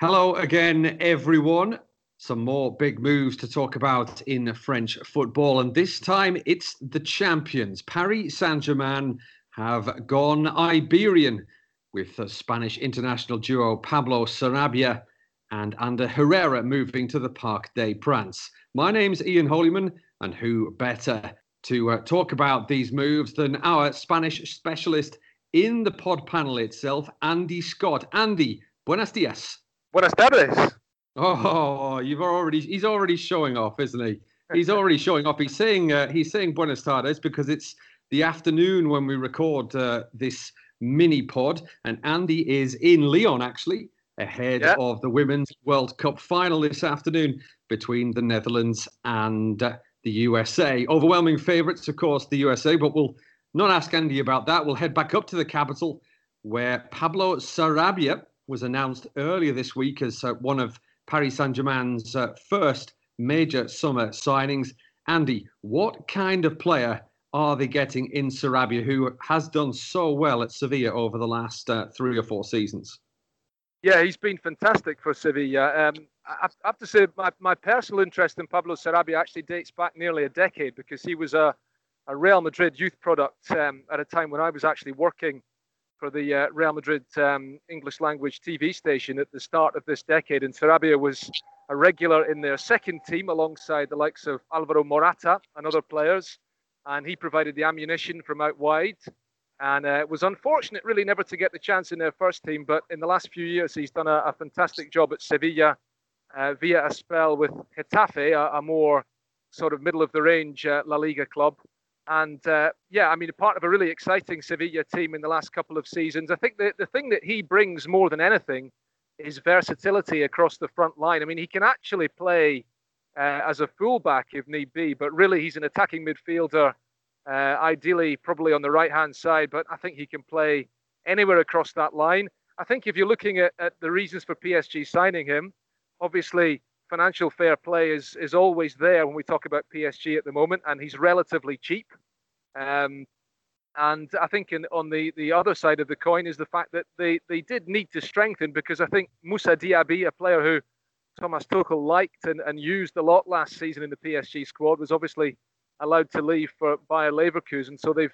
Hello again, everyone. Some more big moves to talk about in French football, and this time it's the champions. Paris Saint Germain have gone Iberian with the Spanish international duo Pablo Sarabia and Ander Herrera moving to the Parc des Princes. My name's Ian Holyman, and who better to uh, talk about these moves than our Spanish specialist in the pod panel itself, Andy Scott. Andy, buenos dias. Buenas tardes. Oh, you've already he's already showing off, isn't he? He's already showing off. He's saying uh, he's saying buenas tardes because it's the afternoon when we record uh, this mini pod, and Andy is in Lyon actually ahead yeah. of the Women's World Cup final this afternoon between the Netherlands and uh, the USA. Overwhelming favourites, of course, the USA, but we'll not ask Andy about that. We'll head back up to the capital where Pablo Sarabia was announced earlier this week as uh, one of Paris Saint Germain's uh, first major summer signings. Andy, what kind of player are they getting in Sarabia, who has done so well at Sevilla over the last uh, three or four seasons? Yeah, he's been fantastic for Sevilla. Um, I have to say, my, my personal interest in Pablo Sarabia actually dates back nearly a decade because he was a, a Real Madrid youth product um, at a time when I was actually working for the uh, Real Madrid um, English language TV station at the start of this decade. And Sarabia was a regular in their second team alongside the likes of Alvaro Morata and other players. And he provided the ammunition from out wide. And uh, it was unfortunate, really, never to get the chance in their first team. But in the last few years, he's done a, a fantastic job at Sevilla uh, via a spell with Getafe, a, a more sort of middle of the range uh, La Liga club. And uh, yeah, I mean, part of a really exciting Sevilla team in the last couple of seasons. I think the, the thing that he brings more than anything is versatility across the front line. I mean, he can actually play uh, as a fullback if need be, but really he's an attacking midfielder, uh, ideally probably on the right hand side, but I think he can play anywhere across that line. I think if you're looking at, at the reasons for PSG signing him, obviously financial fair play is is always there when we talk about PSG at the moment, and he's relatively cheap. Um, and I think in, on the, the other side of the coin is the fact that they, they did need to strengthen because I think Moussa Diaby, a player who Thomas Tuchel liked and, and used a lot last season in the PSG squad, was obviously allowed to leave for Bayer Leverkusen. So they've,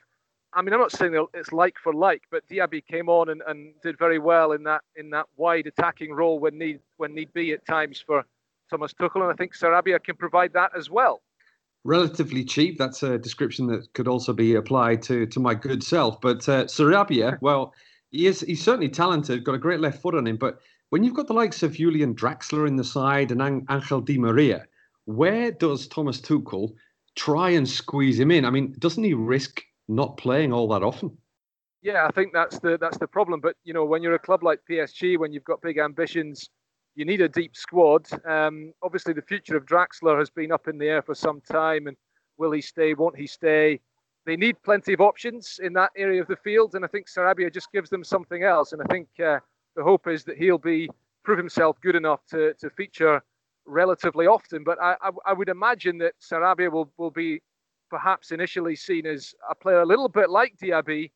I mean, I'm not saying it's like for like, but Diaby came on and, and did very well in that in that wide attacking role when need when need be at times for Thomas Tuchel, and I think Sarabia can provide that as well. Relatively cheap. That's a description that could also be applied to to my good self. But uh, Sarabia, well, he is he's certainly talented, got a great left foot on him. But when you've got the likes of Julian Draxler in the side and Angel Di Maria, where does Thomas Tuchel try and squeeze him in? I mean, doesn't he risk not playing all that often? Yeah, I think that's the that's the problem. But you know, when you're a club like PSG, when you've got big ambitions, you need a deep squad. Um, obviously, the future of Draxler has been up in the air for some time, and will he stay? Won't he stay? They need plenty of options in that area of the field, and I think Sarabia just gives them something else. And I think uh, the hope is that he'll be prove himself good enough to, to feature relatively often. But I, I, I would imagine that Sarabia will, will be perhaps initially seen as a player a little bit like Diaby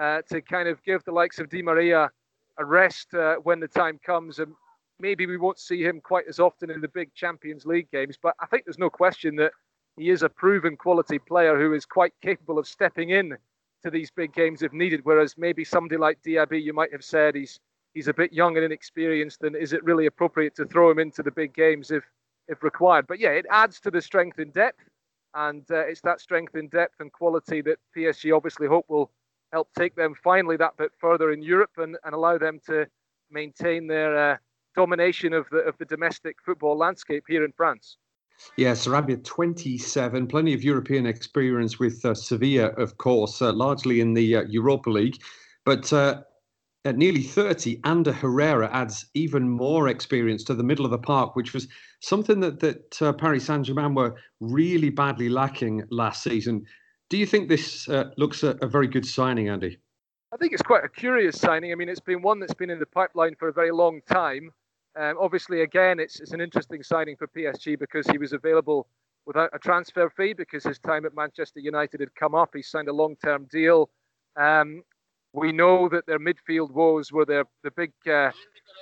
uh, to kind of give the likes of Di Maria a rest uh, when the time comes and maybe we won't see him quite as often in the big Champions League games, but I think there's no question that he is a proven quality player who is quite capable of stepping in to these big games if needed. Whereas maybe somebody like Diaby, you might have said he's he's a bit young and inexperienced, and is it really appropriate to throw him into the big games if if required? But yeah, it adds to the strength in depth, and uh, it's that strength in depth and quality that PSG obviously hope will help take them finally that bit further in Europe and, and allow them to maintain their uh, domination of the of the domestic football landscape here in France. Yeah, Sarabia, 27, plenty of European experience with uh, Sevilla, of course, uh, largely in the uh, Europa League. But uh, at nearly 30, Ander Herrera adds even more experience to the middle of the park, which was something that, that uh, Paris Saint Germain were really badly lacking last season. Do you think this uh, looks a, a very good signing, Andy? I think it's quite a curious signing. I mean, it's been one that's been in the pipeline for a very long time. Um, obviously, again, it's, it's an interesting signing for PSG because he was available without a transfer fee because his time at Manchester United had come up. He signed a long term deal. Um, we know that their midfield woes were their, the big uh,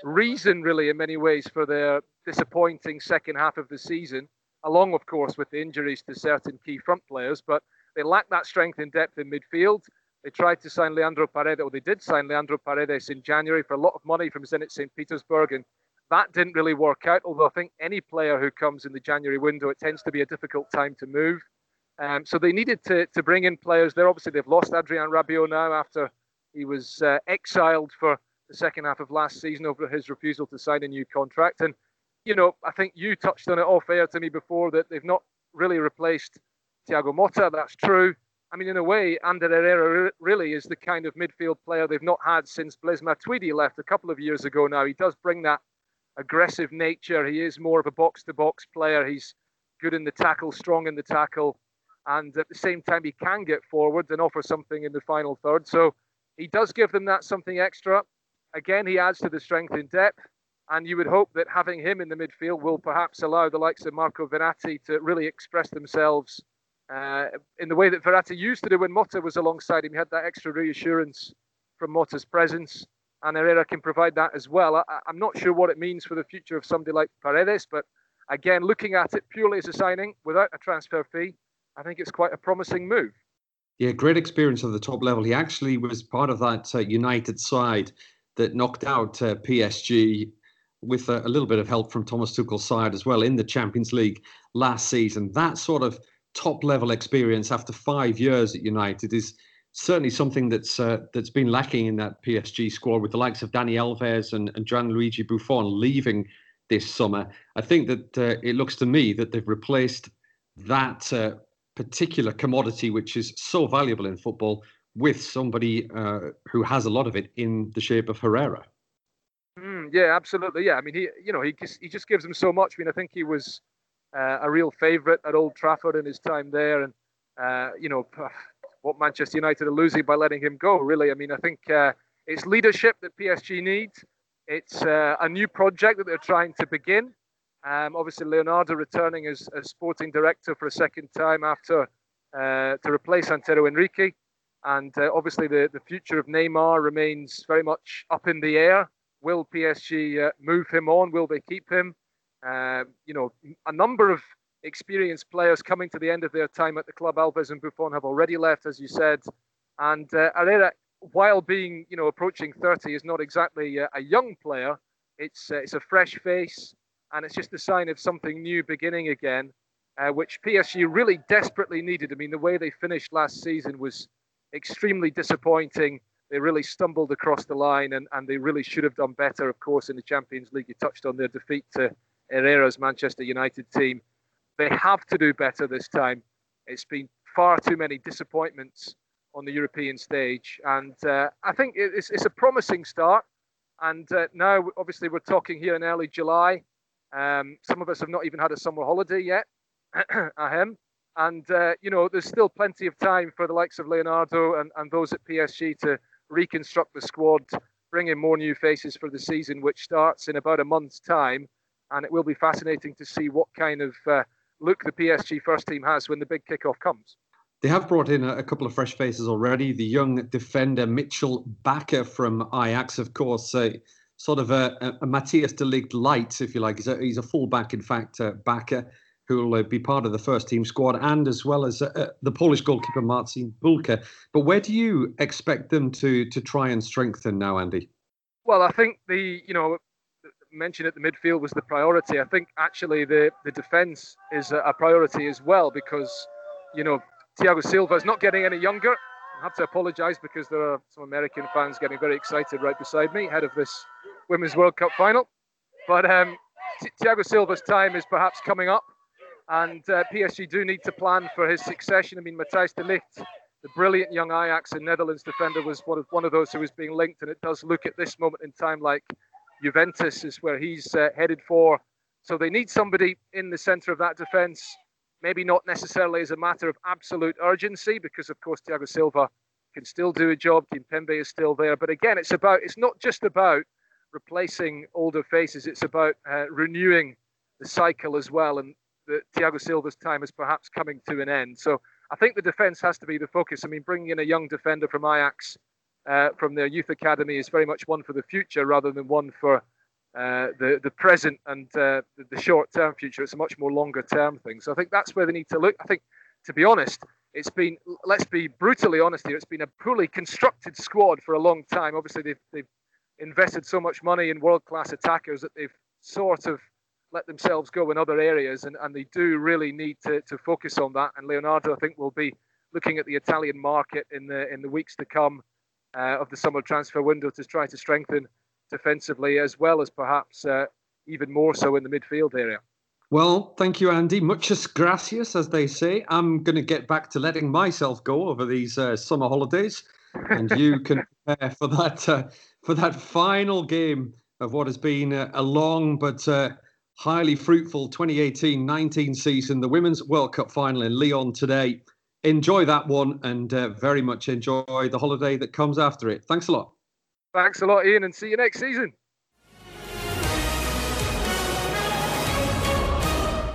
reason, really, in many ways, for their disappointing second half of the season, along, of course, with the injuries to certain key front players. But they lacked that strength and depth in midfield. They tried to sign Leandro Paredes, or they did sign Leandro Paredes in January for a lot of money from Zenit St. Petersburg, and that didn't really work out. Although I think any player who comes in the January window, it tends to be a difficult time to move. Um, so they needed to, to bring in players there. Obviously, they've lost Adrien Rabiot now after he was uh, exiled for the second half of last season over his refusal to sign a new contract. And, you know, I think you touched on it off air to me before that they've not really replaced Thiago Motta. That's true. I mean, in a way, Ander Herrera really is the kind of midfield player they've not had since Blaise Matuidi left a couple of years ago now. He does bring that aggressive nature. He is more of a box to box player. He's good in the tackle, strong in the tackle. And at the same time, he can get forward and offer something in the final third. So he does give them that something extra. Again, he adds to the strength in depth. And you would hope that having him in the midfield will perhaps allow the likes of Marco Verratti to really express themselves uh, in the way that Verratti used to do when Motta was alongside him. He had that extra reassurance from Motta's presence, and Herrera can provide that as well. I, am not sure what it means for the future of somebody like Paredes, but again, looking at it purely as a signing without a transfer fee, I think it's quite a promising move. Yeah, great experience at the top level. He actually was part of that uh, United side that knocked out uh, PSG with a, a, little bit of help from Thomas Tuchel's side as well in the Champions League last season. That sort of top level experience after five years at United is certainly something that's uh, that's been lacking in that PSG squad with the likes of Dani Alves and, and Gianluigi Buffon leaving this summer. I think that uh, it looks to me that they've replaced that uh, particular commodity, which is so valuable in football, with somebody uh, who has a lot of it in the shape of Herrera. Mm, yeah, absolutely. Yeah, I mean, he you know he just he just gives them so much. I mean, I think he was uh, a real favourite at Old Trafford in his time there, and uh, you know what Manchester United are losing by letting him go. Really, I mean, I think uh, it's leadership that PSG needs. It's uh, a new project that they're trying to begin. Um, obviously, Leonardo returning as, as sporting director for a second time after uh, to replace Antero Henrique. And uh, obviously, the, the future of Neymar remains very much up in the air. Will PSG uh, move him on? Will they keep him? Uh, you know, a number of experienced players coming to the end of their time at the club. Alves and Buffon have already left, as you said. And uh, Herrera, while being, you know, approaching 30, is not exactly a, a young player. It's, uh, it's a fresh face and it's just a sign of something new beginning again, uh, which PSG really desperately needed. I mean, the way they finished last season was extremely disappointing. They really stumbled across the line, and, and they really should have done better, of course, in the Champions League. You touched on their defeat to Herrera's Manchester United team. They have to do better this time. It's been far too many disappointments on the European stage, and uh, I think it's, it's, a promising start. And uh, now, obviously, we're talking here in early July. Um, some of us have not even had a summer holiday yet, ahem. And, uh, you know, there's still plenty of time for the likes of Leonardo and, and those at PSG to reconstruct the squad, bring in more new faces for the season, which starts in about a month's time. And it will be fascinating to see what kind of uh, look the PSG first team has when the big kickoff comes. They have brought in a, couple of fresh faces already. The young defender Mitchell Bakker from Ajax, of course, uh, sort of a, a, Matthijs de Ligt light, if you like. He's a, he's a fullback, in fact, uh, Bakker, who will uh, be part of the first team squad, and as well as uh, uh the Polish goalkeeper Marcin Bulka. But where do you expect them to to try and strengthen now, Andy? Well, I think the you know mentioned at the midfield was the priority. I think actually the the defence is a, a priority as well because you know Thiago Silva is not getting any younger. I have to apologise because there are some American fans getting very excited right beside me ahead of this Women's World Cup final. But um, Thiago Silva's time is perhaps coming up, and uh, PSG do need to plan for his succession. I mean, Matthijs de Ligt, the brilliant young Ajax and Netherlands defender, was one of, one of those who was being linked, and it does look at this moment in time like Juventus is where he's uh, headed for. So they need somebody in the centre of that defence. Maybe not necessarily as a matter of absolute urgency, because of course Thiago Silva can still do a job. Kimpembe is still there, but again, it's about it's not just about replacing older faces. It's about uh, renewing the cycle as well. And the, Thiago Silva's time is perhaps coming to an end. So I think the defence has to be the focus. I mean, bringing in a young defender from Ajax uh, from their youth academy is very much one for the future rather than one for uh, the the present and uh, the, the short term future. It's a much more longer term thing. So I think that's where they need to look. I think, to be honest, it's been let's be brutally honest here. It's been a poorly constructed squad for a long time. Obviously, they've they've invested so much money in world class attackers that they've sort of let themselves go in other areas, and, and they do really need to, to focus on that. And Leonardo, I think, will be looking at the Italian market in the in the weeks to come uh, of the summer transfer window to try to strengthen defensively as well as perhaps uh, even more so in the midfield area. Well, thank you, Andy. Muchas gracias, as they say. I'm going to get back to letting myself go over these uh, summer holidays, and you can prepare for that uh, for that final game of what has been a, a long but uh, highly fruitful 2018-19 season, the Women's World Cup final in Lyon today. Enjoy that one, and uh, very much enjoy the holiday that comes after it. Thanks a lot. Thanks a lot, Ian, and see you next season.